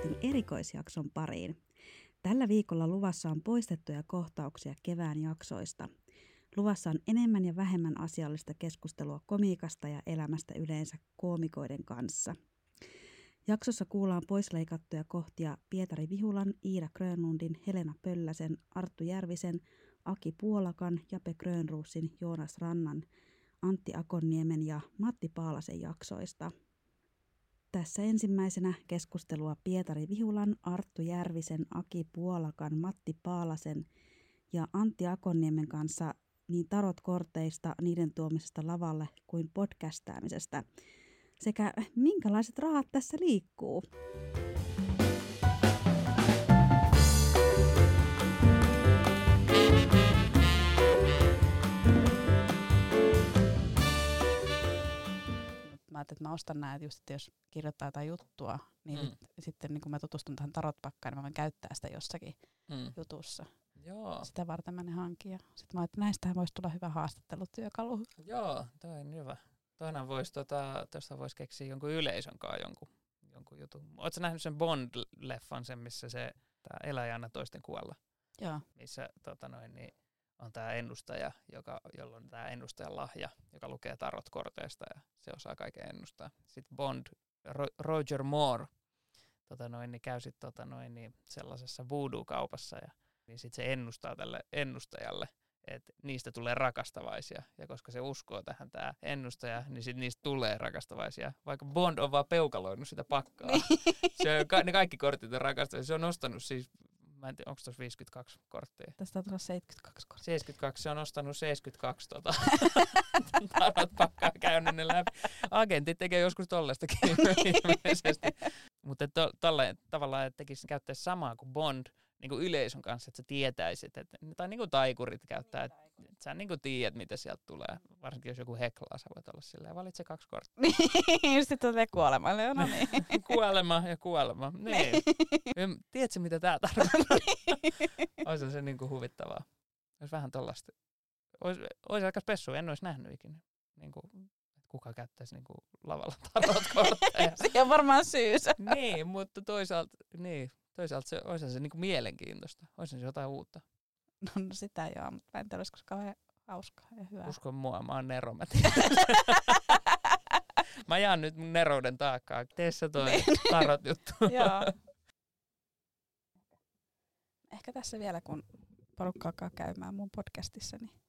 podcastin erikoisjakson pariin. Tällä viikolla luvassa on poistettuja kohtauksia kevään jaksoista. Luvassa on enemmän ja vähemmän asiallista keskustelua komiikasta ja elämästä yleensä koomikoiden kanssa. Jaksossa kuullaan poisleikattuja kohtia Pietari Vihulan, Iida Grönlundin, Helena Pölläsen, Arttu Järvisen, Aki Puolakan, Jape Grönruusin, Joonas Rannan, Antti Akonniemen ja Matti Paalasen jaksoista – tässä ensimmäisenä keskustelua Pietari Vihulan, Arttu Järvisen, Aki Puolakan, Matti Paalasen ja Antti Akonniemen kanssa niin tarot-korteista, niiden tuomisesta lavalle kuin podcastaamisesta sekä minkälaiset rahat tässä liikkuu. Ajattelin, että mä ostan näitä just, että jos kirjoittaa jotain juttua, niin mm. sit, sitten niin kun mä tutustun tähän tarotpakkaan, niin mä voin käyttää sitä jossakin mm. jutussa. Joo. Sitä varten mä ne hankin. Sitten mä ajattelin, että näistähän voisi tulla hyvä haastattelutyökalu. Joo, toi on hyvä. Toinen voisi, tota, tuosta voisi keksiä jonkun yleisön kanssa jonkun, jonkun jutun. Oletko nähnyt sen Bond-leffan, sen missä se tää elää ja anna toisten kuolla? Joo. Missä tota noin, niin on tämä ennustaja, joka, jolla on tämä ennustajan lahja, joka lukee tarot-korteista ja se osaa kaiken ennustaa. Sitten Bond, Ro- Roger Moore, tota noin, niin käy sitten tota noin, niin sellaisessa voodoo-kaupassa ja niin sitten se ennustaa tälle ennustajalle, että niistä tulee rakastavaisia. Ja koska se uskoo tähän tämä ennustaja, niin sitten niistä tulee rakastavaisia. Vaikka Bond on vaan peukaloinut sitä pakkaa. se on, ne kaikki kortit on rakastavaisia. Se on ostanut siis mä en tiedä, onko tuossa 52 korttia. Tästä on tulla 72 korttia. 72, se on ostanut 72 tota, tarot pakkaa käynyt ne läpi. Agentit tekee joskus tollestakin ilmeisesti. Mutta to, tolle, tavallaan, että tekisi käyttäisi samaa kuin Bond, niin kuin yleisön kanssa, että sä tietäisit, että, tai niin kuin taikurit käyttää, että, että sä niin kuin tiedät, mitä sieltä tulee. Varsinkin jos joku heklaa, sä voit olla silleen, valitse kaksi korttia. Niin, sitten tulee kuolema, no niin. kuolema ja kuolema, niin. Tiedätkö, mitä tää tarkoittaa? Olisi se niin kuin huvittavaa. Olisi vähän tollasta. Olisi, olisi aika spessu, en olisi nähnyt ikinä. Niin kuin, kuka käyttäisi niin kuin lavalla tarot kortteja. Siihen on varmaan syysä. niin, mutta toisaalta, niin, toisaalta se, olisi se niin kuin mielenkiintoista. Olisi se jotain uutta. No, no sitä joo, mutta mä en tiedä, olisiko kauhean hauskaa ja hyvää. Uskon mua, mä oon Nero, mä mä jaan nyt mun nerouden taakkaa. Tee se toi niin. tarot juttu. joo. Ehkä tässä vielä, kun porukka alkaa käymään mun podcastissa, niin...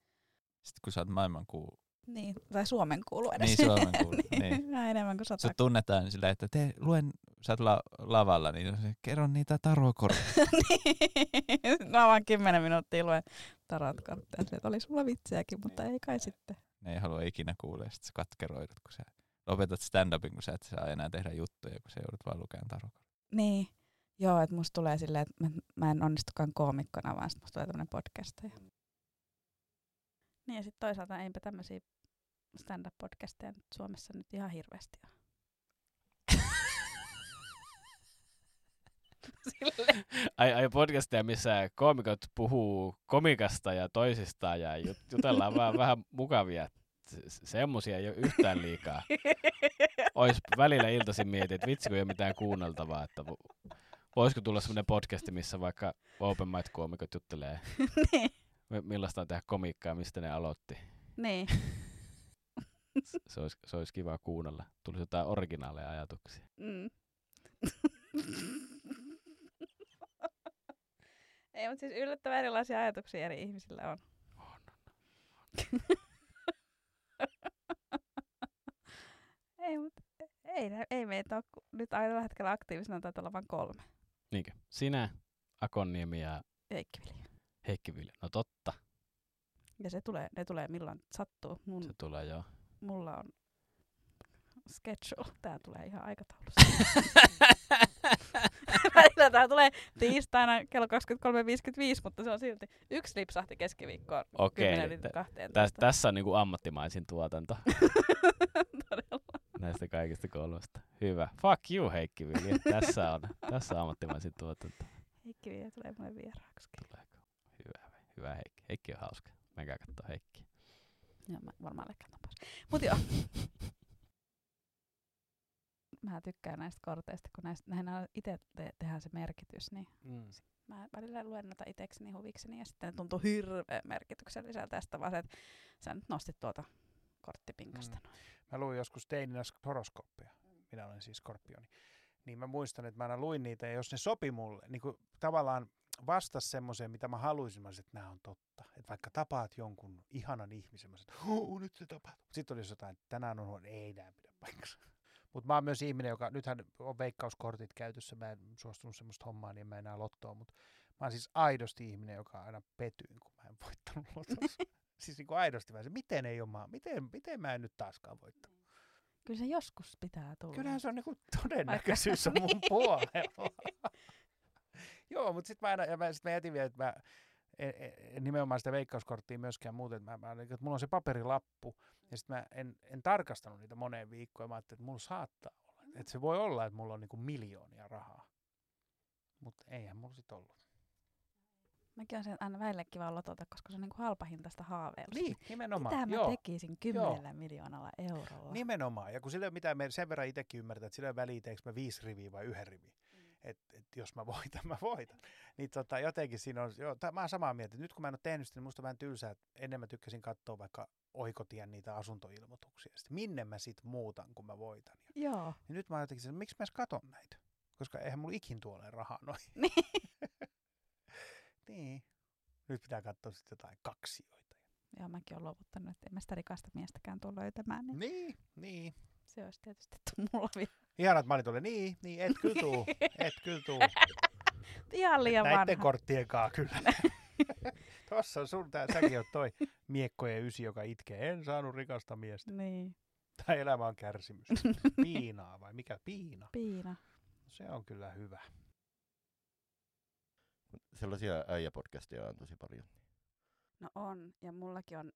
Sitten kun sä oot maailmankuulu niin, tai Suomen kuulu edes. Niin, Suomen kuulu. niin. niin. Vähän enemmän kuin sata. Sut tunnetaan sillä, että te luen, sä oot la- lavalla, niin kerro niitä tarotkortteja. niin. Mä vaan kymmenen minuuttia luen tarotkortteja. Se oli sulla vitsiäkin, mutta ei kai sitten. Ne ei halua ikinä kuulla, ja sit sä katkeroidut, kun sä lopetat stand-upin, kun sä et saa enää tehdä juttuja, kun sä joudut vaan lukemaan tarotkortteja. Niin. Joo, että musta tulee silleen, että mä, mä en onnistukaan koomikkona, vaan sit musta tulee tämmönen podcastaja. Niin ja sitten toisaalta eipä tämmöisiä stand-up-podcasteja nyt Suomessa nyt ihan hirveästi ole. ai, ai podcasteja, missä koomikot puhuu komikasta ja toisistaan ja jutellaan vaan vähän mukavia. Semmoisia ei ole yhtään liikaa. Ois välillä iltaisin mietin, että vitsi kun ei ole mitään kuunneltavaa, että voisiko tulla semmoinen podcasti, missä vaikka open mic koomikot juttelee. niin millaista on tehdä komiikkaa, mistä ne aloitti. Niin. se, olisi, se olisi kiva kuunnella. Tulisi jotain originaaleja ajatuksia. Mm. Ei, mutta siis yllättävän erilaisia ajatuksia eri ihmisillä on. On, on. ei, mutta ei, ei meitä ole nyt tällä hetkellä aktiivisena, taitaa olla vain kolme. Niinkö? Sinä, Akonniemi ja Heikki Vilja. Heikki Vilja. No totta. Ja se tulee, ne tulee milloin sattuu. Mun, se tulee joo. Mulla on schedule. Tää tulee ihan aikataulussa. Välillä tää tulee tiistaina kello 23.55, mutta se on silti yksi lipsahti keskiviikkoon. Okei, tä- tässä on niinku ammattimaisin tuotanto. Todella. Näistä kaikista kolmesta. Hyvä. Fuck you, Heikki Vilja. tässä on, tässä on ammattimaisin tuotanto. Heikki Vilja tulee mulle vieraaksi. Tuleeko? Hyvä, Heikki. Heikki on hauska. Menkää katsoa Heikki. Joo, mä varmaan leikkaan pois. Mut joo. mä tykkään näistä korteista, kun näistä, näihin itse te, tehdään se merkitys, niin Mm. mä välillä luen noita itekseni huvikseni ja sitten ne tuntuu hirveän merkitykselliseltä tästä vaan se, että sä nyt nostit tuota korttipinkasta. Mm. Mä luin joskus teininä horoskooppeja. Minä olen siis skorpioni. Niin mä muistan, että mä aina luin niitä ja jos ne sopi mulle, niin kuin tavallaan vastas semmoiseen, mitä mä haluaisin, mä olisin, että nämä on totta. Että vaikka tapaat jonkun ihanan ihmisen, mä "Huu, nyt se tapahtuu. Sitten olisi jotain, että tänään on huono, ei nämä pidä paikkansa. Mutta mä oon myös ihminen, joka, nythän on veikkauskortit käytössä, mä en suostunut semmoista hommaa, niin mä enää lottoa, mutta mä oon siis aidosti ihminen, joka aina petyin, kun mä en voittanut lotossa. siis niin kuin aidosti mä se, miten ei ole miten, miten mä en nyt taaskaan voittanut. Kyllä se joskus pitää tulla. Kyllähän se on niinku todennäköisyys on mun Niin. puolella. Joo, mutta sitten mä, aina, ja mä, sit mä jätin vielä, että mä en, en, nimenomaan sitä veikkauskorttia myöskään muuten, että, mä, mä, että mulla on se paperilappu, ja sitten mä en, en tarkastanut niitä moneen viikkoon, ja mä ajattelin, että mulla saattaa olla, että se voi olla, että mulla on niinku miljoonia rahaa. Mutta eihän mulla sit ollut. Mäkin on sen aina välillä kiva lotota, koska se on niinku halpahintaista haaveilusta. Niin, nimenomaan. Mitä mä Joo. tekisin kymmenellä miljoonalla eurolla? Nimenomaan. Ja kun sillä ei ole mitään, sen verran itsekin ymmärtää, että sillä ei ole väliä, mä viisi riviä vai yhden rivin. Että et jos mä voitan, mä voitan. Niin tota, jotenkin siinä on, joo, tää, mä oon samaa mieltä, nyt kun mä en ole tehnyt sitä, niin musta vähän tylsää, että ennen mä tykkäsin katsoa vaikka oikotien niitä asuntoilmoituksia. Sitten minne mä sit muutan, kun mä voitan. Ja, Joo. niin nyt mä oon jotenkin, että miksi mä edes katon näitä? Koska eihän mulla ikin tuolle rahaa noin. Niin. niin. Nyt pitää katsoa sitten jotain kaksioita. Joo, mäkin olen luovuttanut, että en mä sitä rikasta miestäkään tule löytämään. Niin Niin, niin. Se olisi tietysti mulla vielä. Mä olin tuolle, niin, niin, et kyllä tuu, et kyllä tuu. Ihan liian Näitten vanha. korttien kaa kyllä. Tossa on sun, tää, säkin oot toi miekkojen ysi, joka itkee. En saanut rikasta miestä. Niin. Tai elämä on kärsimys. Piinaa vai mikä? Piina. Piina. Se on kyllä hyvä. Sellaisia äijäpodcasteja on tosi paljon. No on, ja mullakin on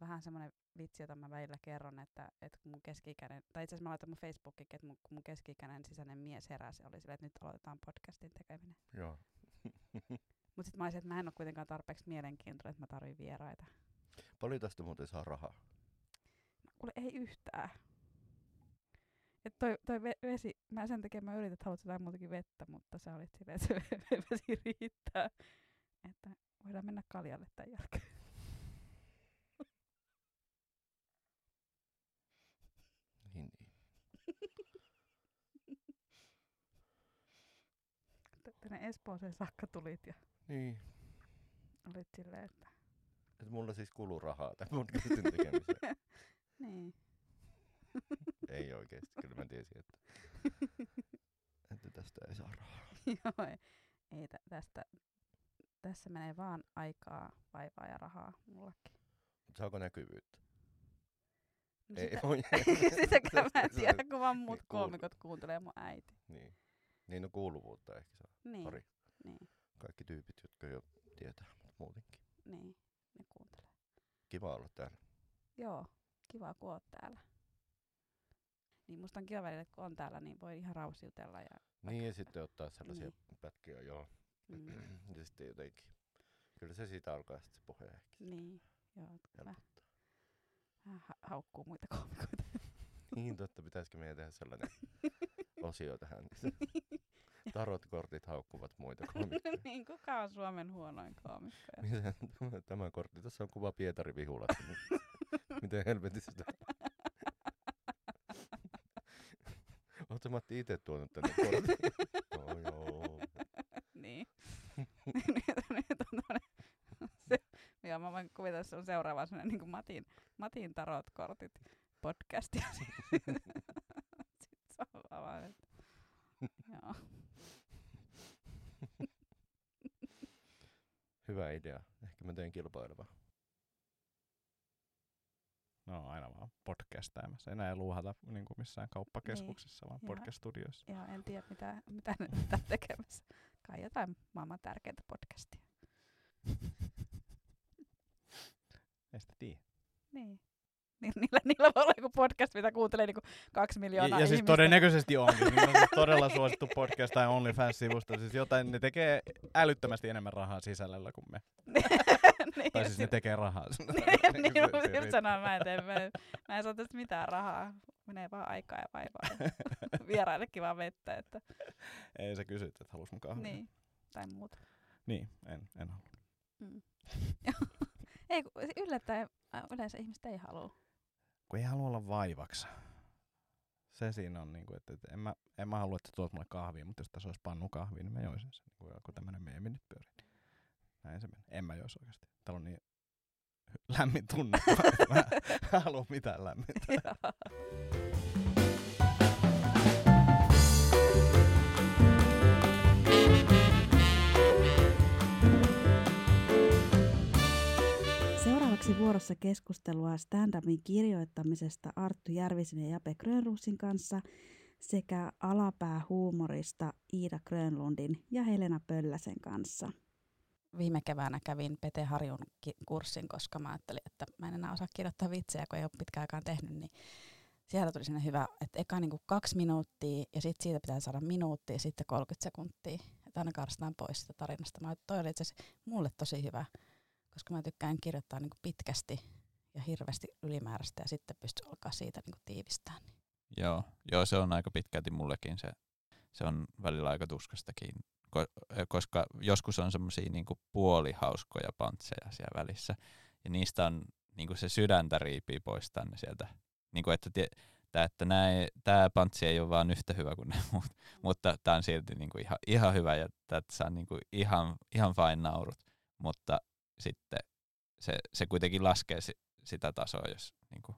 vähän semmoinen vitsi, jota mä välillä kerron, että, että kun mun keski-ikäinen, tai itse asiassa mä laitan mun Facebookiin, että mun, kun mun keski-ikäinen sisäinen mies heräsi, oli silleen, että nyt aloitetaan podcastin tekeminen. Joo. Mutta sitten mä olisin, että mä en ole kuitenkaan tarpeeksi mielenkiintoinen, että mä tarvin vieraita. Paljon tästä muuten saa rahaa. No, kuule, ei yhtään. Et toi, toi ve- vesi, mä sen takia mä yritin, että haluat jotain muutakin vettä, mutta sä olit silleen, että se vesi riittää. Että voidaan mennä kaljalle tämän jälkeen. Niin, niin. Espooseen saakka tulit ja niin. olit silleen, että Et mulla siis kuluu rahaa tämän podcastin tekemiseen. niin. ei oikeesti. Kyllä mä tiesin, että, että tästä ei saa rahaa. Joo, ei, ei tä- tästä, tässä menee vaan aikaa, vaivaa ja rahaa mullakin. Mut saako näkyvyyttä? No Ei sitä, voi. sitäkään mä en Se- tiedä, kun vaan muut niin, kuulu- koomikot kuuntelee mun äiti. Niin. Niin no kuuluvuutta ehkä saa. Niin, Pari. niin, Kaikki tyypit, jotka jo tietää, mutta muutenkin. niin, ne kuuntelee. Kiva olla täällä. Joo, kiva kun oot täällä. Niin musta on kiva välillä, kun on täällä, niin voi ihan rauhassa jutella. Ja, Niin ja sitten ottaa sellaisia Niin. pätkiä, joo. mm, ja sitten jotenkin. Kyllä se siitä alkaa sitten se puhe ehkä. niin, joo, vähän, helpottaa. vähän ha- haukkuu muita koomikoita. Niin totta, pitäisikö meidän tehdä sellainen osio tähän. Tarotkortit haukkuvat muita komikkoja. niin, kuka on Suomen huonoin koomikko? Tämä- tämä kortti? Tässä on kuva Pietari Vihulasta. Miten helvetissä sitä? Oletko Matti itse tuonut tänne kortin? no joo. niin. nyt, nyt on tommonen, se, joo, mä voin kuvitella sun seuraava sellainen niin Matin, Matin tarotkortit podcast. Ja sitten se on vaan, että joo. Hyvä idea. Ehkä mä teen kilpaileva. No aina vaan podcastaamassa. Enää ei luuhata niin kuin missään kauppakeskuksissa, vaan Joo. podcast-studioissa. Joo, en tiedä mitä, mitä ne nyt on tekemässä. Kai jotain maailman tärkeintä podcastia. Ei sitä tiedä. Niin. Ni- Niillä, niillä voi olla joku podcast, mitä kuuntelee niinku kaksi miljoonaa Ja, ja siis ihmistä. todennäköisesti onkin. Niin on siis todella suosittu podcast tai OnlyFans-sivusto. Siis jotain, ne tekee älyttömästi enemmän rahaa sisällöllä kuin me. niin, Tai siis ne tekee rahaa. niin, niin, riippuu. sanoin, mä en, tee, mä, en- mä en saa tästä mitään rahaa. menee vaan aikaa ja vaivaa. Vieraillekin vaan vettä, että Ei sä kysyt, että halus kahvia. niin, tai muuta. Niin, en, en halua. Mm. ei, yllättäen ä, yleensä ihmiset ei halua. Kun ei halua olla vaivaksi. Se siinä on, niinku, että, että en, mä, en mä halua, että tuot mulle kahvia, mutta jos tässä olisi pannu kahvia, niin mä joisin sen. Niin kun tämmönen meemi nyt pyörii. Niin näin se menee. En mä joisi oikeasti. Täällä on niin lämmin tunne. mä en halua mitään lämmintä. Seuraavaksi vuorossa keskustelua stand-upin kirjoittamisesta Arttu Järvisen ja Jape Grönruusin kanssa sekä alapäähuumorista Iida Grönlundin ja Helena Pölläsen kanssa. Viime keväänä kävin Pete Harjun kurssin, koska mä ajattelin, että mä en enää osaa kirjoittaa vitsejä, kun ei ole pitkään aikaan tehnyt, niin siellä tuli sinne hyvä, että eka niinku kaksi minuuttia ja sitten siitä pitää saada minuutti ja sitten 30 sekuntia. Että aina karsitaan pois sitä tarinasta. Mä, toi oli itse asiassa mulle tosi hyvä, koska mä tykkään kirjoittaa niinku pitkästi ja hirveästi ylimääräistä ja sitten pystyy alkaa siitä niinku tiivistää. Joo, joo, se on aika pitkälti mullekin se. Se on välillä aika tuskastakin, ko- koska joskus on semmoisia niinku puolihauskoja pantseja siellä välissä. Ja niistä on niinku se sydäntä riipii pois tänne sieltä. Niinku, että tie, tää, että tämä pantsi ei ole vaan yhtä hyvä kuin ne muut, mutta tämä on silti niinku ihan, ihan hyvä ja tästä saa niinku ihan, ihan fine naurut. Mutta sitten se, se kuitenkin laskee si, sitä tasoa, jos niinku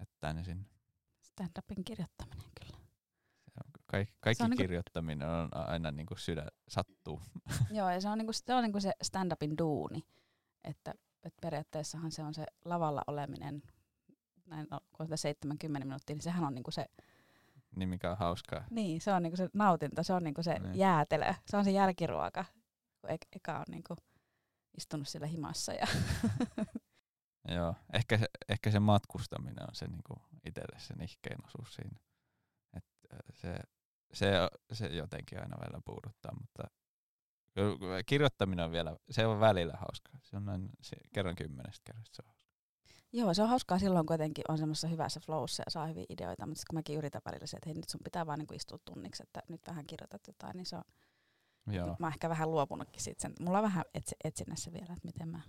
jättää ne sinne. Stand-upin kirjoittaminen kyllä. Kaikki, kaikki on niinku- kirjoittaminen on aina niinku sydän, sattuu. Joo, ja se on, niinku, se, on niinku se stand-upin duuni. Että, että periaatteessahan se on se lavalla oleminen, näin, no, kun on sitä 70 minuuttia, niin sehän on niinku se, Niin mikä on hauskaa. niin, se on niinku se nautinto, se on niinku se Niin. jäätelö, se on se jälkiruoka, kun e- eka on niinku istunut siellä himassa. Ja Joo, ehkä se, ehkä se matkustaminen on se niinku itselle se nihkein osuus siinä. Et se, se, se jotenkin aina välillä puuduttaa, mutta kirjoittaminen on vielä, se on välillä hauskaa. Se on noin se, kerran kymmenestä kerrasta se on hauska. Joo, se on hauskaa silloin, kun jotenkin on semmoisessa hyvässä flowssa ja saa hyviä ideoita, mutta sit kun mäkin yritän välillä se, että hei nyt sun pitää vaan niinku istua tunniksi, että nyt vähän kirjoitat jotain, niin se on, Joo, mä oon ehkä vähän luopunutkin siitä. Sen. Mulla on vähän etsi, etsinnässä vielä, että miten mä...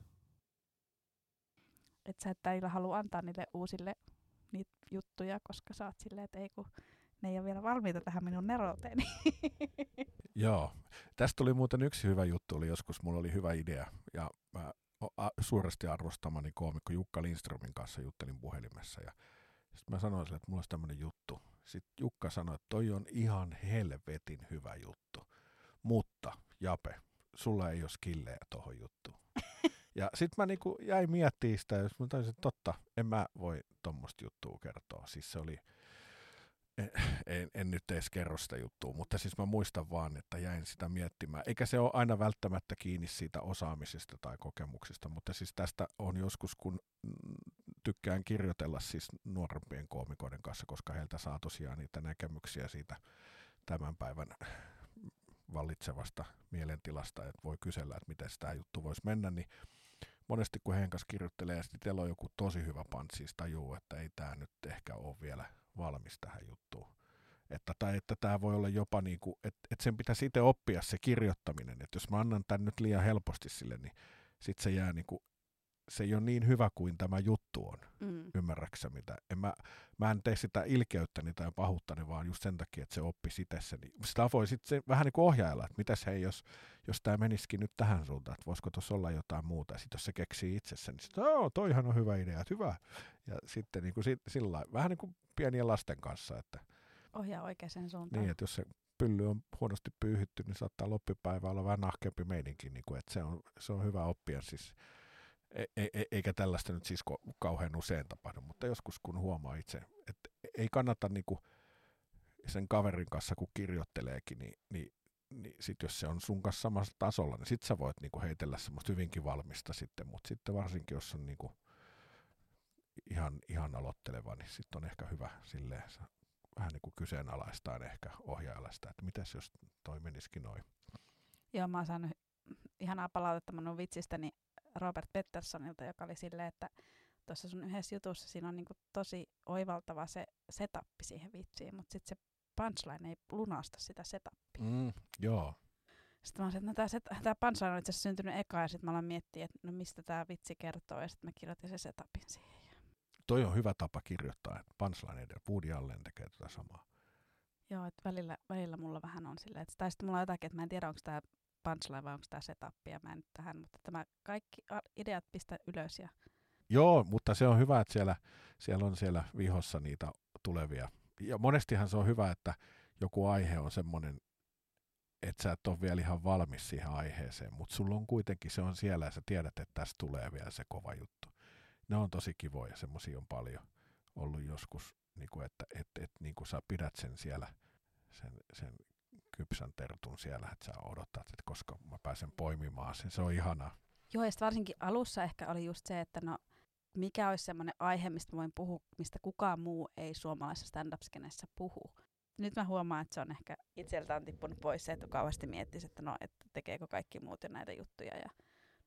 Et sä et halua antaa niille uusille niitä juttuja, koska sä oot silleen, että ei kun ne ei ole vielä valmiita tähän minun nerouteeni. Joo. Tästä tuli muuten yksi hyvä juttu, oli joskus mulla oli hyvä idea ja mä suuresti arvostamani koomikko Jukka Lindströmin kanssa juttelin puhelimessa ja sitten mä sanoin sille, että mulla olisi tämmöinen juttu. Sitten Jukka sanoi, että toi on ihan helvetin hyvä juttu, mutta Jape, sulla ei ole skillejä tohon juttuun. Ja sitten mä niinku jäin miettimään sitä, jos mä taisin, että totta, en mä voi tuommoista juttua kertoa. Siis se oli, en, en, en nyt edes kerro sitä juttua, mutta siis mä muistan vaan, että jäin sitä miettimään. Eikä se ole aina välttämättä kiinni siitä osaamisesta tai kokemuksista, mutta siis tästä on joskus, kun tykkään kirjoitella siis nuorempien koomikoiden kanssa, koska heiltä saa tosiaan niitä näkemyksiä siitä tämän päivän vallitsevasta mielentilasta, että voi kysellä, että miten tämä juttu voisi mennä, niin monesti kun heidän kanssa kirjoittelee ja sitten on joku tosi hyvä pantsi, siis tajuu, että ei tämä nyt ehkä ole vielä valmis tähän juttuun. Että, tai että tämä voi olla jopa niin kuin, että, että sen pitäisi itse oppia se kirjoittaminen, että jos mä annan tämän nyt liian helposti sille, niin sitten se jää niin kuin, se ei ole niin hyvä kuin tämä juttu on, Mm. ymmärräksä mitä. En mä, mä en tee sitä ilkeyttäni tai pahuuttani, vaan just sen takia, että se oppi itse sen. Sitä voi sitten vähän niin kuin ohjailla, että mitäs hei, jos, jos tämä menisikin nyt tähän suuntaan, että voisiko tuossa olla jotain muuta. Ja sitten jos se keksii itsessä, niin sitten, joo, toihan on hyvä idea, että hyvä. Ja sitten niin kuin si, sillä lailla, vähän niin kuin pienien lasten kanssa, että Ohjaa oikeaan suuntaan. niin, että jos se pylly on huonosti pyyhitty, niin saattaa loppipäivä olla vähän nahkeampi meininki, niin kuin, että se on, se on hyvä oppia siis. E- e- e- eikä tällaista nyt siis kauhean usein tapahdu, mutta joskus kun huomaa itse, että ei kannata niin kuin sen kaverin kanssa, kun kirjoitteleekin, niin, niin, niin sit jos se on sun kanssa samassa tasolla, niin sit sä voit niin kuin heitellä semmoista hyvinkin valmista sitten, mutta sitten varsinkin, jos on niin kuin ihan, ihan aloitteleva, niin sitten on ehkä hyvä silleen vähän niin kuin kyseenalaistaan ehkä ohjailla sitä, että mitäs jos toi menisikin noin. Joo, mä oon saanut ihanaa palautetta minun vitsistäni Robert Petterssonilta, joka oli silleen, että tuossa sun yhdessä jutussa siinä on niinku tosi oivaltava se setappi siihen vitsiin, mutta sitten se punchline ei lunasta sitä setapia. Mm, joo. Sitten mä olin, että no tämä, tämä punchline on itse asiassa syntynyt eka ja sitten mä aloin miettiä, että no mistä tämä vitsi kertoo ja sitten mä kirjoitin se setapin siihen. Toi on hyvä tapa kirjoittaa, että punchline edellä. Woody Allen tekee tätä samaa. Joo, että välillä, välillä mulla vähän on silleen, että, tai sitten mulla on jotakin, että mä en tiedä onko tämä punchline vai onko tämä setup ja mä en tähän, mutta tämä kaikki ideat pistä ylös ja Joo, mutta se on hyvä, että siellä, siellä on siellä vihossa niitä tulevia. Ja monestihan se on hyvä, että joku aihe on semmoinen, että sä et ole vielä ihan valmis siihen aiheeseen, mutta sulla on kuitenkin, se on siellä ja sä tiedät, että tästä tulee vielä se kova juttu. Ne on tosi kivoja, semmoisia on paljon ollut joskus, niin kuin että et, et, niin kuin sä pidät sen siellä, sen, sen kypsän tertun siellä, että sä odotat, että koska mä pääsen poimimaan sen. Se on ihanaa. Joo, ja varsinkin alussa ehkä oli just se, että no mikä olisi semmoinen aihe, mistä voin puhua, mistä kukaan muu ei suomalaisessa stand-up-skenessä puhu. Nyt mä huomaan, että se on ehkä itseltä on tippunut pois se, että kauheasti miettisi, että no, että tekeekö kaikki muut jo näitä juttuja. Ja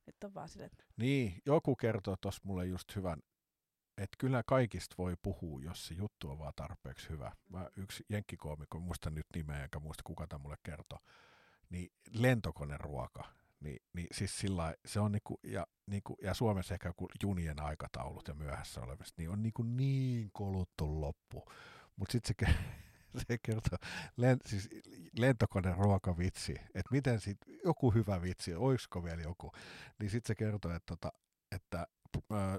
nyt on vaan silleen, että Niin, joku kertoo tuossa mulle just hyvän, että kyllä kaikista voi puhua, jos se juttu on vaan tarpeeksi hyvä. Mä yksi jenkkikoomikko, muista nyt nimeä, enkä muista kuka tämä mulle kertoo, niin lentokoneruoka, niin, niin siis sillä se on niinku, ja, niinku, ja Suomessa ehkä kun junien aikataulut ja myöhässä olemista, niin on niinku niin koluttu loppu. Mutta sitten se, se kertoo, len, siis lentokoneruokavitsi, että miten sit, joku hyvä vitsi, olisiko vielä joku, niin sitten se kertoo, että, tota, että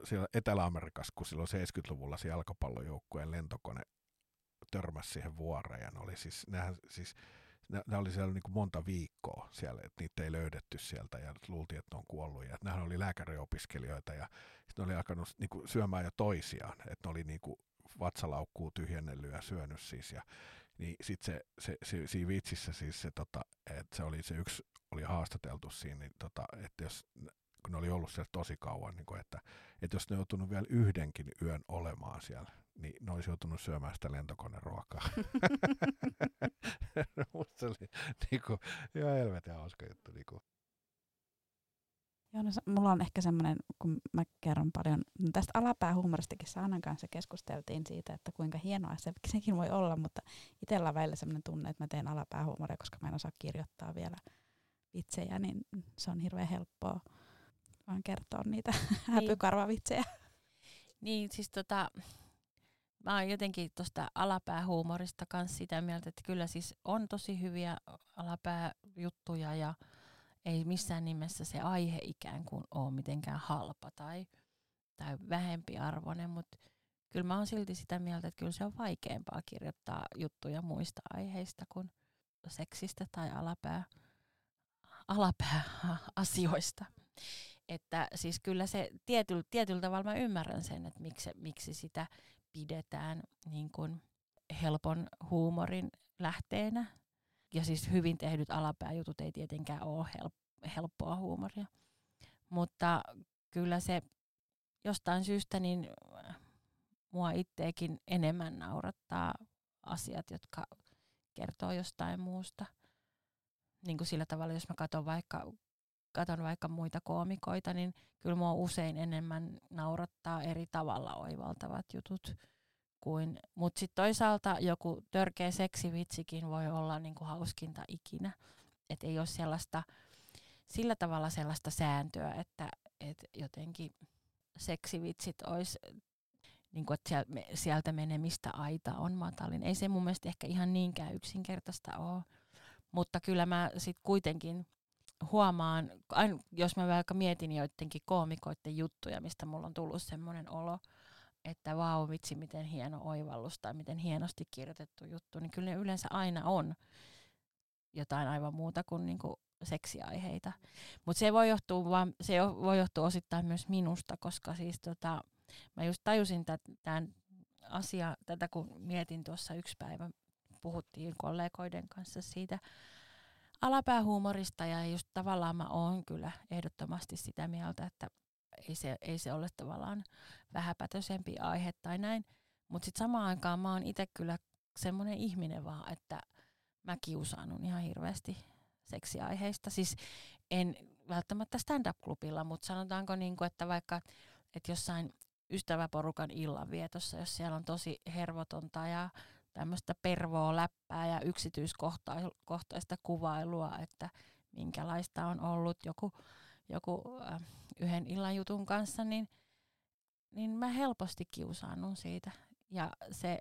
siellä Etelä-Amerikassa, kun silloin 70-luvulla se jalkapallojoukkueen lentokone törmäsi siihen vuoreen, ja ne oli siis, nehän, siis ne, ne oli siellä niin kuin monta viikkoa siellä, että niitä ei löydetty sieltä ja luultiin, että ne on kuollut. Ja nehän oli lääkäriopiskelijoita ja ne oli alkanut niin kuin syömään jo toisiaan, että ne oli niin kuin vatsalaukkuu tyhjennellyt ja syönyt siis. Ja, niin sitten se, se, se, siinä vitsissä siis se, tota, että se oli se yksi oli haastateltu siinä, niin tota, että jos kun ne oli ollut siellä tosi kauan, niin kuin, että, että jos ne joutunut vielä yhdenkin yön olemaan siellä, niin ne olisi joutunut syömään sitä lentokoneruokaa. Musta se oli niin kuin, ihan helvetin hauska juttu. Niin kuin. Joo, no, mulla on ehkä semmoinen, kun mä kerron paljon, no tästä alapäähuumoristakin Saanan kanssa keskusteltiin siitä, että kuinka hienoa se, sekin voi olla, mutta itsellä on välillä semmoinen tunne, että mä teen alapäähuumoria, koska mä en osaa kirjoittaa vielä vitsejä, niin se on hirveän helppoa vaan kertoa niitä häpykarvavitsejä. Niin, siis tota, mä oon jotenkin tuosta alapäähuumorista kanssa sitä mieltä, että kyllä siis on tosi hyviä alapääjuttuja ja ei missään nimessä se aihe ikään kuin ole mitenkään halpa tai, tai vähempiarvoinen, mutta kyllä mä oon silti sitä mieltä, että kyllä se on vaikeampaa kirjoittaa juttuja muista aiheista kuin seksistä tai alapää, alapää asioista. Että siis kyllä se tietyllä, tietyllä tavalla mä ymmärrän sen, että miksi, miksi sitä pidetään niin kuin helpon huumorin lähteenä. Ja siis hyvin tehdyt alapääjutut ei tietenkään ole help, helppoa huumoria. Mutta kyllä se jostain syystä niin mua itteekin enemmän naurattaa asiat, jotka kertoo jostain muusta. Niin kuin sillä tavalla, jos mä katson vaikka, katon vaikka muita koomikoita, niin kyllä mua usein enemmän naurattaa eri tavalla oivaltavat jutut kuin, mutta sitten toisaalta joku törkeä seksivitsikin voi olla niinku hauskinta ikinä. Että ei ole sellaista, sillä tavalla sellaista sääntöä, että et jotenkin seksivitsit olisi, niinku, että sieltä, me- sieltä menemistä aita on matalin. Ei se mun mielestä ehkä ihan niinkään yksinkertaista ole. Mutta kyllä mä sitten kuitenkin huomaan, ain, jos mä vaikka mietin joidenkin koomikoiden juttuja, mistä mulla on tullut semmoinen olo, että vau vitsi miten hieno oivallus tai miten hienosti kirjoitettu juttu, niin kyllä ne yleensä aina on jotain aivan muuta kuin niinku seksiaiheita. Mutta se voi johtua vaan, se voi johtua osittain myös minusta, koska siis tota, mä just tajusin tämän asia, tätä kun mietin tuossa yksi päivä, puhuttiin kollegoiden kanssa siitä alapäähuumorista ja just tavallaan mä oon kyllä ehdottomasti sitä mieltä, että ei se, ei se ole tavallaan vähäpätöisempi aihe tai näin. Mutta sitten samaan aikaan mä oon itse kyllä semmoinen ihminen vaan, että mä kiusaannun ihan hirveästi seksiaiheista. Siis en välttämättä stand-up-klubilla, mutta sanotaanko niinku, että vaikka että jossain ystäväporukan illanvietossa, jos siellä on tosi hervotonta ja tämmöistä pervoa läppää ja yksityiskohtaista kuvailua, että minkälaista on ollut joku, joku äh, yhden illan jutun kanssa, niin, niin mä helposti kiusaannun siitä. Ja se,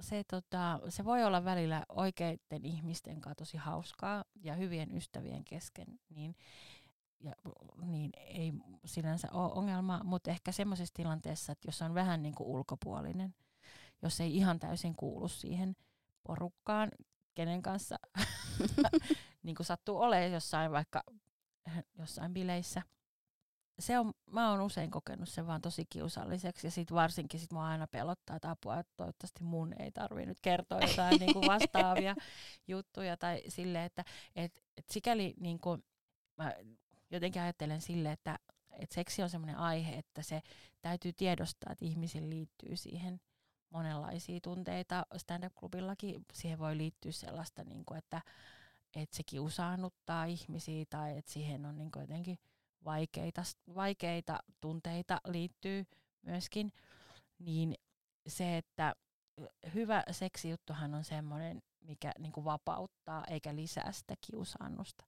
se, tota, se voi olla välillä oikeiden ihmisten kanssa tosi hauskaa ja hyvien ystävien kesken, niin, ja, niin ei sinänsä ole ongelma, mutta ehkä semmoisessa tilanteessa, että jos on vähän niin kuin ulkopuolinen, jos ei ihan täysin kuulu siihen porukkaan, kenen kanssa niin kuin sattuu olemaan jossain vaikka jossain bileissä. Se on, mä oon usein kokenut sen vaan tosi kiusalliseksi ja sit varsinkin sit mua aina pelottaa, että apua, että toivottavasti mun ei tarvi nyt kertoa jotain niin kuin vastaavia juttuja tai sille, että et, et sikäli niin kuin, mä jotenkin ajattelen sille, että et seksi on semmoinen aihe, että se täytyy tiedostaa, että ihmisiin liittyy siihen monenlaisia tunteita. Stand-up-klubillakin siihen voi liittyä sellaista, niin kuin, että, että se kiusaannuttaa ihmisiä tai että siihen on niin kuin jotenkin vaikeita, vaikeita tunteita liittyy myöskin. Niin se, että hyvä seksijuttuhan on semmoinen, mikä niin kuin vapauttaa eikä lisää sitä kiusaannusta.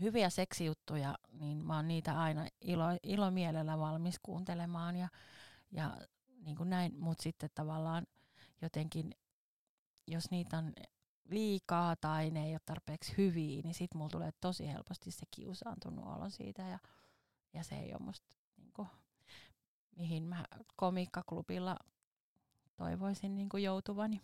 Hyviä seksijuttuja, niin mä oon niitä aina ilo, ilomielellä valmis kuuntelemaan ja, ja niin kuin näin, mutta sitten tavallaan jotenkin, jos niitä on liikaa tai ne ei ole tarpeeksi hyviä, niin sitten mulla tulee tosi helposti se kiusaantunut olo siitä ja, ja se ei ole musta niin kuin, mihin mä komiikkaklubilla toivoisin niin kuin joutuvani.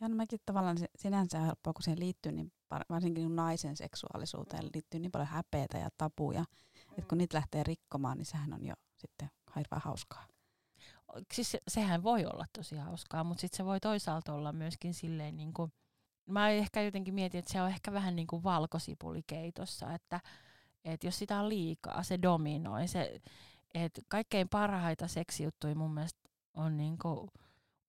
Ja no mäkin tavallaan se, sinänsä helppoa, kun siihen liittyy, niin varsinkin kun naisen seksuaalisuuteen liittyy niin paljon häpeitä ja tapuja, mm. että kun niitä lähtee rikkomaan, niin sehän on jo sitten hirveän hauskaa siis sehän voi olla tosi hauskaa, mutta sitten se voi toisaalta olla myöskin silleen niin kuin, mä ehkä jotenkin mietin, että se on ehkä vähän niin kuin valkosipulikeitossa, että, että jos sitä on liikaa, se dominoi. Se, että kaikkein parhaita seksijuttuja mun mielestä on niin kuin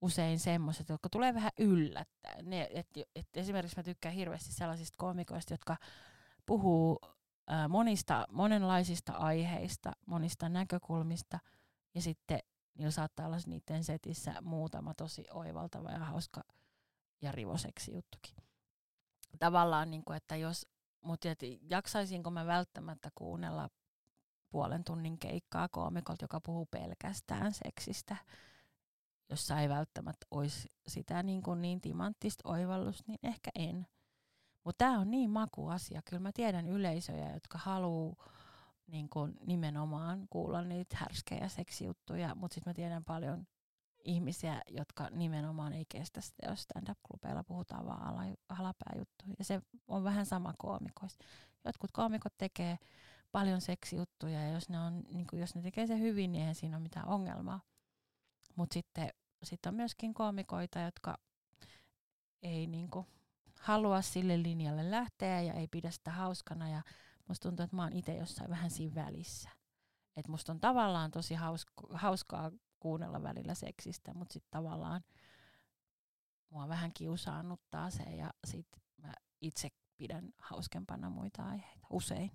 usein semmoiset, jotka tulee vähän yllättäen. Ne, et, et esimerkiksi mä tykkään hirveästi sellaisista komikoista, jotka puhuu ää, monista, monenlaisista aiheista, monista näkökulmista, ja sitten niillä saattaa olla niiden setissä muutama tosi oivaltava ja hauska ja rivoseksi juttukin. Tavallaan, niin kuin, että jos, mutta jaksaisinko mä välttämättä kuunnella puolen tunnin keikkaa koomikolta, joka puhuu pelkästään seksistä, jossa ei välttämättä olisi sitä niin, kuin niin timanttista oivallusta, niin ehkä en. Mutta tämä on niin makuasia. Kyllä mä tiedän yleisöjä, jotka haluaa niin kuin nimenomaan kuulla niitä härskejä seksijuttuja, mutta sitten mä tiedän paljon ihmisiä, jotka nimenomaan ei kestä sitä, jos stand-up-klubeilla puhutaan vaan ala, alapääjuttuja. Ja se on vähän sama koomikoissa. Jotkut koomikot tekee paljon seksijuttuja ja jos ne, on, niin kuin, jos ne tekee se hyvin, niin eihän siinä ole mitään ongelmaa. Mutta sitten sit on myöskin koomikoita, jotka ei niin kuin, halua sille linjalle lähteä ja ei pidä sitä hauskana ja musta tuntuu, että mä oon itse jossain vähän siinä välissä. Et musta on tavallaan tosi hauska, hauskaa kuunnella välillä seksistä, mutta sitten tavallaan mua vähän kiusaannuttaa se ja sit mä itse pidän hauskempana muita aiheita usein.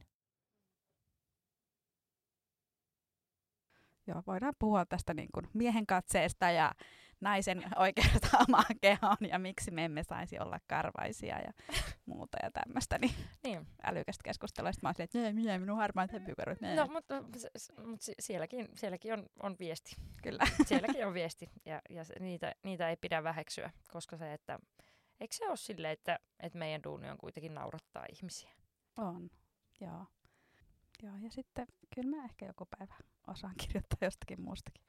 Joo, voidaan puhua tästä niin kuin miehen katseesta ja naisen oikeudesta omaan kehoon ja miksi me emme saisi olla karvaisia ja muuta ja tämmöistä. Niin, niin. älykästä keskustelua. Sitten mä olin että minä minun harmaat häpykarvat. No, mutta, mutta sielläkin, sielläkin on, on viesti. Kyllä. Sielläkin on viesti ja, ja niitä, niitä ei pidä väheksyä, koska se, että eikö se ole silleen, että, että meidän duuni on kuitenkin naurattaa ihmisiä? On, joo. Joo, ja sitten kyllä mä ehkä joku päivä osaan kirjoittaa jostakin muustakin.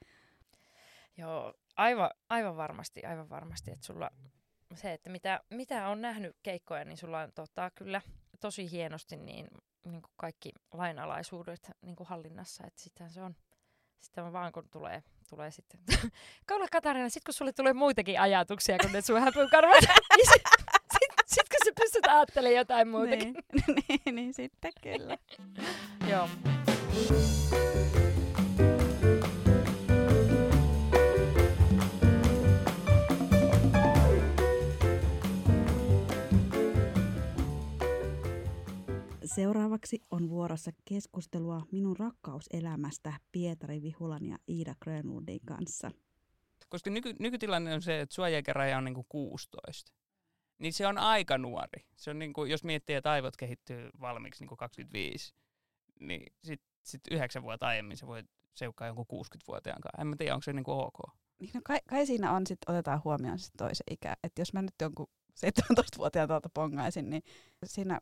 Joo, aivan, aivan varmasti, aivan varmasti, että sulla se, että mitä, mitä on nähnyt keikkoja, niin sulla on tota, kyllä tosi hienosti niin, niin kuin kaikki lainalaisuudet niin kuin hallinnassa, että sitten se on, sitten vaan kun tulee, tulee sitten, kaula Katarina, sitten kun sulle tulee muitakin ajatuksia kuin ne sun häpykarvat, niin sitten sit, sit, kun sä pystyt ajattelemaan jotain muutakin. Niin, niin, niin sitten kyllä. Joo. Seuraavaksi on vuorossa keskustelua minun rakkauselämästä Pietari Vihulan ja Iida Grönlundin kanssa. Koska nyky, nykytilanne on se, että suojaikaraja on niinku 16. Niin se on aika nuori. Se on niinku, jos miettii, että aivot kehittyy valmiiksi niinku 25, niin sitten sit yhdeksän vuotta aiemmin se voi seukkaa jonkun 60-vuotiaan kanssa. En mä tiedä, onko se niinku ok. Niin no kai, kai siinä on sit, otetaan huomioon sit toisen ikä. Että jos mä nyt jonkun 17-vuotiaan tuolta pongaisin, niin siinä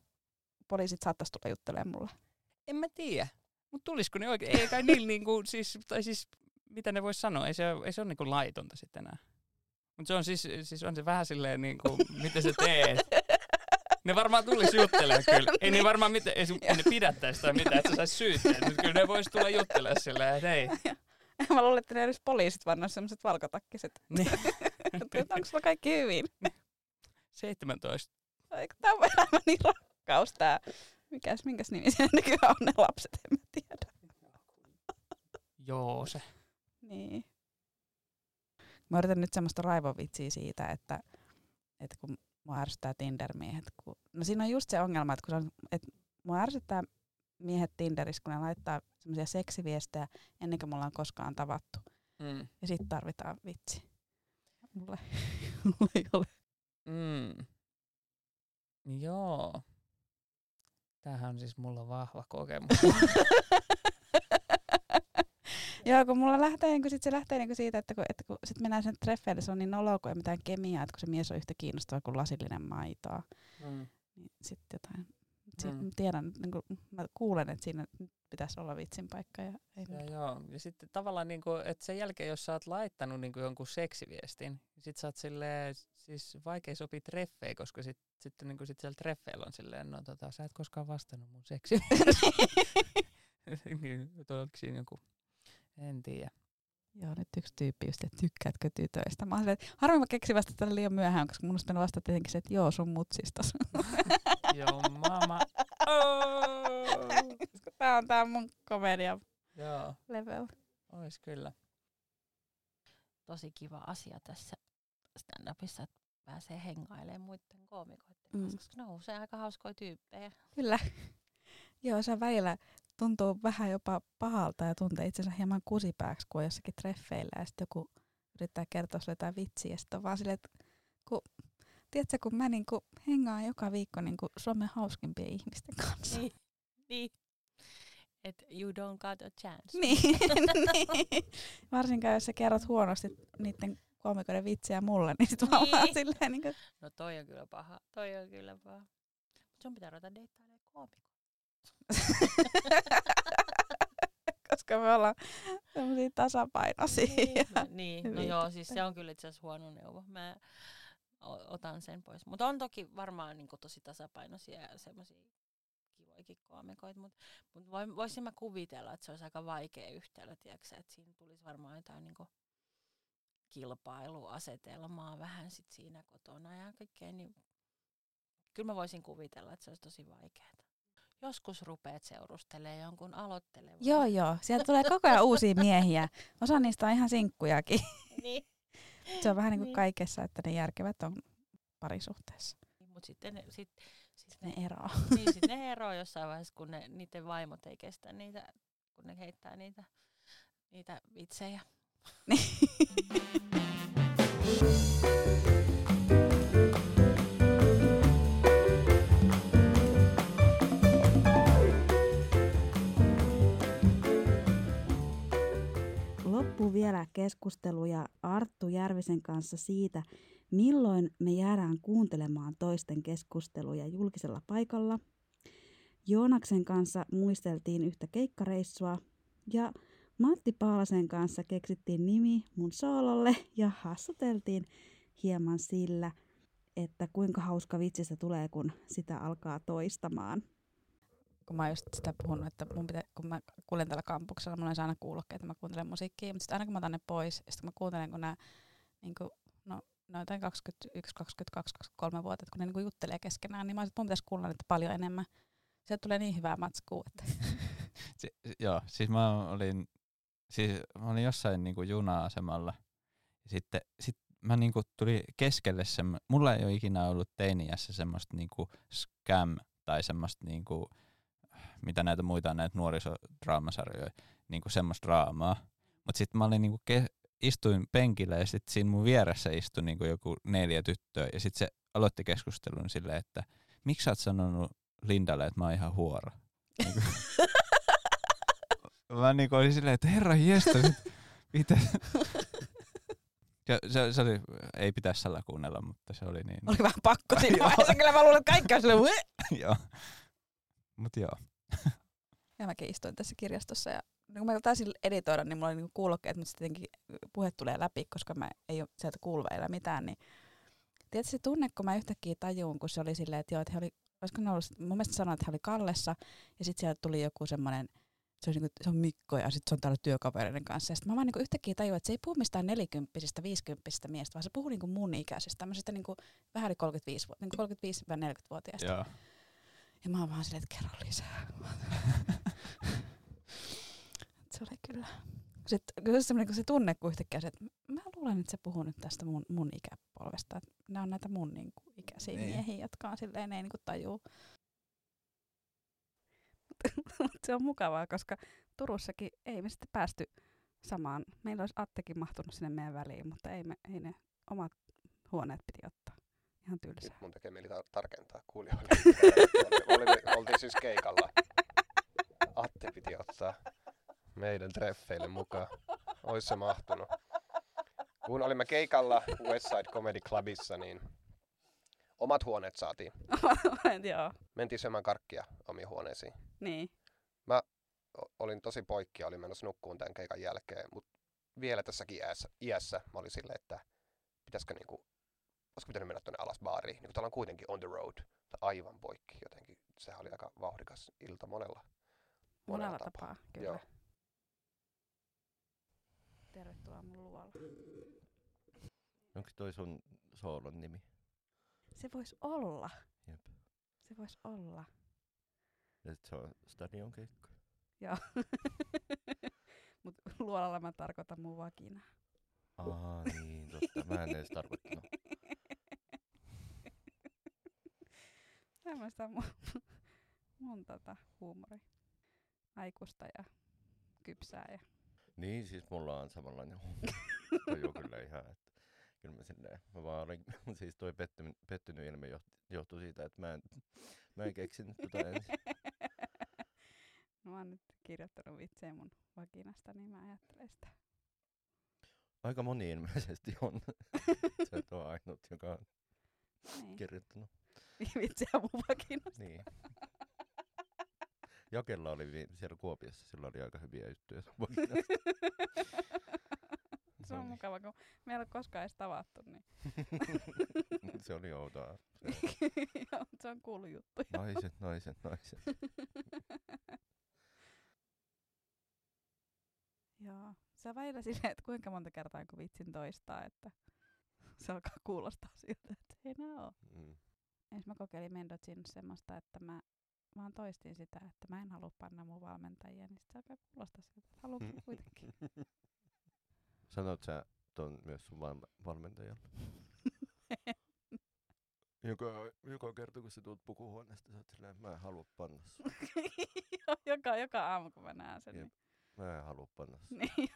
poliisit saattaisi tulla juttelemaan mulle. En mä tiedä. Mutta tulisiko ne oikein? Ei kai niillä niinku, siis, tai siis, mitä ne vois sanoa, ei se, ei se ole niinku laitonta sitten enää. Mutta se on siis, siis on se vähän silleen niinku, mitä sä teet. Ne varmaan tulisi juttelemaan kyllä. Ei ne varmaan mitä, ei, ei ne pidättäisi tai mitään, että sä sais syytteet. Mutta kyllä ne vois tulla juttelemaan silleen, että hei. Mä luulen, että ne edes poliisit vaan on semmoiset valkotakkiset. Niin. Onko sulla kaikki hyvin? 17. Eikö tää on elämäni rakkaus tää? Mikäs, minkäs nimi se nykyään on ne lapset, en mä tiedä. Joo se. Niin. Mä yritän nyt semmoista raivovitsiä siitä, että, että kun mua ärsyttää Tinder-miehet. Kun, no siinä on just se ongelma, että, kun se on, että mua ärsyttää miehet Tinderissä, kun ne laittaa semmoisia seksiviestejä ennen kuin mulla on koskaan tavattu. Mm. Ja sitten tarvitaan vitsi. Mulle, mulle ei ole. Mm. Joo. Tämähän on siis mulla vahva kokemus. Joo, kun mulla lähtee, niin kun sit se lähtee niin siitä, että kun, että kun sit mennään sen treffeille, se on niin noloa, kun ei mitään kemiaa, että kun se mies on yhtä kiinnostava kuin lasillinen maitoa. mm. Niin sitten jotain. Mm. Tiedän, niin kuin, mä kuulen, että siinä pitäisi olla vitsin paikka. Ja ei Ja joo, ja sitten tavallaan niinku, että sen jälkeen, jos sä oot laittanut niinku jonkun seksiviestin, niin sit sä oot silleen, siis vaikea sopii treffejä, koska sit, sitten niinku sit siellä treffeillä on silleen, no tota, sä et koskaan vastannut mun seksiviestiin. niin, onko siinä joku, en tiedä. Joo, nyt yksi tyyppi just, että tykkäätkö tytöistä. Mä että harmi mä keksin vastata tälle liian myöhään, koska mun on vastata tietenkin se, että joo, sun mutsistas. joo, mama. Oh! koska tää on tää mun komedia joo, level. ois kyllä. Tosi kiva asia tässä stand-upissa, että pääsee hengailemaan muiden koomikoiden Mm. kanssa, koska ne on usein aika hauskoja tyyppejä. Kyllä. Joo, se välillä tuntuu vähän jopa pahalta ja tuntee itsensä hieman kusipääksi, kun on jossakin treffeillä ja sitten joku yrittää kertoa sulle jotain vitsiä ja sitten on vaan silleen, että kun, tiedätkö, kun mä niinku hengaan joka viikko niinku Suomen hauskimpien ihmisten kanssa. Niin. niin. Et you don't got a chance. Niin, niin. Varsinkaan jos sä kerrot huonosti niiden koomikoiden vitsiä mulle, niin sit oon vaan Niin. silleen niinku, No toi on kyllä paha. Toi on kyllä paha. Mut sun pitää ruveta deittailemaan koomikon. koska me ollaan semmosia tasapainoisia. Niin, no, niin. no joo, siis se on kyllä itse asiassa huono neuvo. Mä otan sen pois. Mutta on toki varmaan niin tosi tasapainoisia ja semmoisia kivoikin koomikoita, mutta mut voi, voisin mä kuvitella, että se olisi aika vaikea yhtälö, tiedätkö, että siinä tulisi varmaan jotain niin kilpailuasetelmaa vähän sit siinä kotona ja kaikkea, niin kyllä mä voisin kuvitella, että se olisi tosi vaikeaa. Joskus rupeat seurustelemaan jonkun aloittelevan. Joo, joo. Sieltä tulee koko ajan uusia miehiä. Osa niistä on ihan sinkkujakin. niin. Se on vähän niin kuin Niin. kaikessa, että ne järkevät on parisuhteessa. Mutta sitten ne, sit, sit Ne eroaa. niin, sit ne eroaa jossain vaiheessa, kun ne, niiden vaimot ei kestä niitä, kun ne heittää niitä, niitä vitsejä. Loppu vielä keskusteluja Arttu Järvisen kanssa siitä, milloin me jäädään kuuntelemaan toisten keskusteluja julkisella paikalla. Joonaksen kanssa muisteltiin yhtä keikkareissua ja Matti Paalasen kanssa keksittiin nimi mun soololle ja hassateltiin hieman sillä, että kuinka hauska vitsi se tulee, kun sitä alkaa toistamaan. Kun mä oon just sitä puhunut, että mun pitä, kun mä kuulen täällä kampuksella, mulla on aina kuulokkeet, että mä kuuntelen musiikkia, mutta sitten aina kun mä otan ne pois, sitten mä kuuntelen, kun nämä, niin kuin, no, no jotain 21, 22, 23 vuotta, kun ne niin juttelee keskenään, niin mä oon, että mun pitäisi kuulla niitä paljon enemmän. Sieltä tulee niin hyvää matskua, että Si- joo, siis mä olin, siis mä olin jossain niinku juna-asemalla. Ja sitten sit mä niinku tuli keskelle semmo, mulla ei ole ikinä ollut teiniässä semmoista niinku scam tai semmoista niinku, mitä näitä muita on, näitä nuorisodraamasarjoja, niinku semmoista draamaa. Mutta sitten mä olin niinku ke- istuin penkillä ja sitten siinä mun vieressä istui niinku joku neljä tyttöä ja sitten se aloitti keskustelun silleen, että miksi sä oot sanonut Lindalle, että mä oon ihan huora? Niinku. mä niinku olin silleen, että herra jestä, mitä? Ja se, se oli, ei pitäisi sillä kuunnella, mutta se oli niin. Oli vähän pakko siinä vaiheessa. Kyllä mä luulen, että kaikki on silleen, joo. Mut joo. Ja mäkin istuin tässä kirjastossa ja no kun mä taisin editoida, niin mulla oli niinku kuulokkeet, mutta sitten puhe tulee läpi, koska mä ei ole sieltä kuulveilla mitään. Niin tiedätkö se tunne, kun mä yhtäkkiä tajuun, kun se oli silleen, että joo, että he oli, olisiko ne ollut, mun mielestä sanoin, että he oli Kallessa, ja sitten sieltä tuli joku semmoinen, se, niinku, se on Mikko ja sitten se on täällä työkavereiden kanssa. Ja sitten mä vaan niinku yhtäkkiä tajuin, että se ei puhu mistään nelikymppisistä, viisikymppisistä miestä, vaan se puhuu niinku mun ikäisistä, tämmöisistä niinku, vähän yli 35 vuotta, niinku 35-40-vuotiaista. joo. Ja mä oon vaan silleen, että kerro lisää. se oli kyllä. Sitten kyllä se, semmoinen, kun se tunne kun yhtäkkiä se, että mä luulen, että se puhuu nyt tästä mun, mun ikäpolvesta. Että nämä on näitä mun niin kuin, ikäisiä Niin. miehiä, jotka on silleen, ne ei niin kuin, tajuu. Mutta se on mukavaa, koska Turussakin ei me sitten päästy samaan. Meillä olisi Attekin mahtunut sinne meidän väliin, mutta ei, me, ei ne omat huoneet piti ottaa. Ihan tylsää. Nyt mun tekee mieli tar- tarkentaa kuulijoille. Oli, oli, oltiin siis keikalla. Atte piti ottaa meidän treffeille mukaan. Ois se mahtunut. Kun olimme keikalla Westside Comedy Clubissa, niin omat huoneet saatiin. Joo, Mentiin syömään karkkia omiin huoneisiin. niin. O- olin tosi poikki ja olin menossa nukkuun tämän keikan jälkeen, mutta vielä tässäkin iässä, iässä mä olin silleen, että pitäisikö niinku, olisiko pitänyt mennä tuonne alas baariin, niin kun täällä on kuitenkin on the road, tai aivan poikki jotenkin. Sehän oli aika vauhdikas ilta monella, Monella tapaa, kyllä. Joo. Tervetuloa mun luola. Onko toi sun soolon nimi? Se voisi olla. Jep. Se voisi olla. Et se on stadion keikka. Joo. Mut luolalla mä tarkoitan mun vakinaa. Aa niin, totta. Mä en edes tarkoittanut. Tämmöistä mun, mun tota, huumori. Aikuista ja kypsää. Ja... Niin, siis mulla on samanlainen taju kyllä ihan, että kyllä mä silleen, mä vaan olin, siis toi pettynyt, pettynyt ilme johtui siitä, että mä en, mä en keksinyt tota ensin. No, mä oon nyt kirjoittanut vitsejä mun vakinasta, niin mä ajattelen sitä. Aika moni ilmeisesti on. Sä et ole ainut, joka on Niin. kirjoittanut. Vitsejä mun vakinasta. Niin. Jakella oli vi- siellä Kuopiossa, sillä oli aika hyviä juttuja. Se on mukava, kun me ei ole koskaan edes tavattu, niin se oli outoa. Se, Joo, se on kuullut juttuja. naiset, naiset, naiset. Joo. Se on välillä silleen, että kuinka monta kertaa kun vitsin toistaa, että se alkaa kuulostaa siltä, että ei nää oo. Mm. Ensin mä kokeilin Mendocin semmoista, että mä vaan toistin sitä, että mä en halua panna mun valmentajia, niin sit se alkaa kuulostaa siltä, että haluan kuitenkin. Sanot sä ton myös sun val- valmentajalle? Joka, joka kerta, kun sä tulet pukuhuoneesta, sä oot silleen, mä en halua panna joka, joka aamu kun mä näen sen. Jep. Niin, Mä en halua panna sua. niin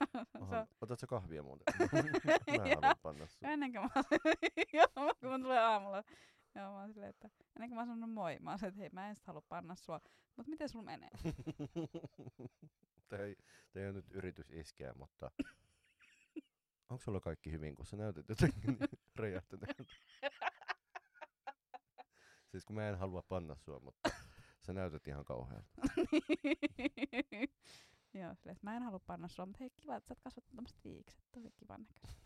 otat sä kahvia muuten? mä en halua panna sua. ennen kuin mä, joo, kun mä tulee aamulla, joo, mä oon silleen, että ennen kuin mä sanon moi, mä oon silleen, että hei, mä en sit halua panna sua, mutta miten sulla menee? Tämä ei, ei ole nyt yritys iskeä, mutta onko sulla kaikki hyvin, kun sä näytät jotenkin niin räjähtäneeltä? Siis kun mä en halua panna sua, mutta sä näytät ihan kauhealta. Joo, silleen, että mä en halua panna sua, mutta hei kiva, että sä oot kasvattanut tommoset viikset, tosi kivan näköistä.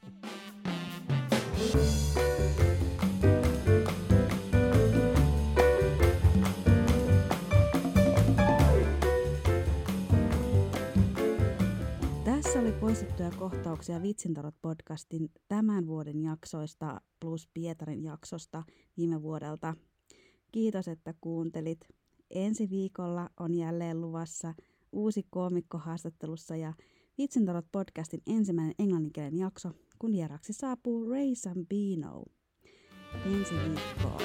Poistettuja kohtauksia Vitsintarot podcastin tämän vuoden jaksoista plus Pietarin jaksosta viime vuodelta. Kiitos, että kuuntelit. Ensi viikolla on jälleen luvassa uusi koomikko haastattelussa ja Vitsintarot podcastin ensimmäinen englanninkielinen jakso, kun vieraksi saapuu Ray Sambino. Ensi viikkoon.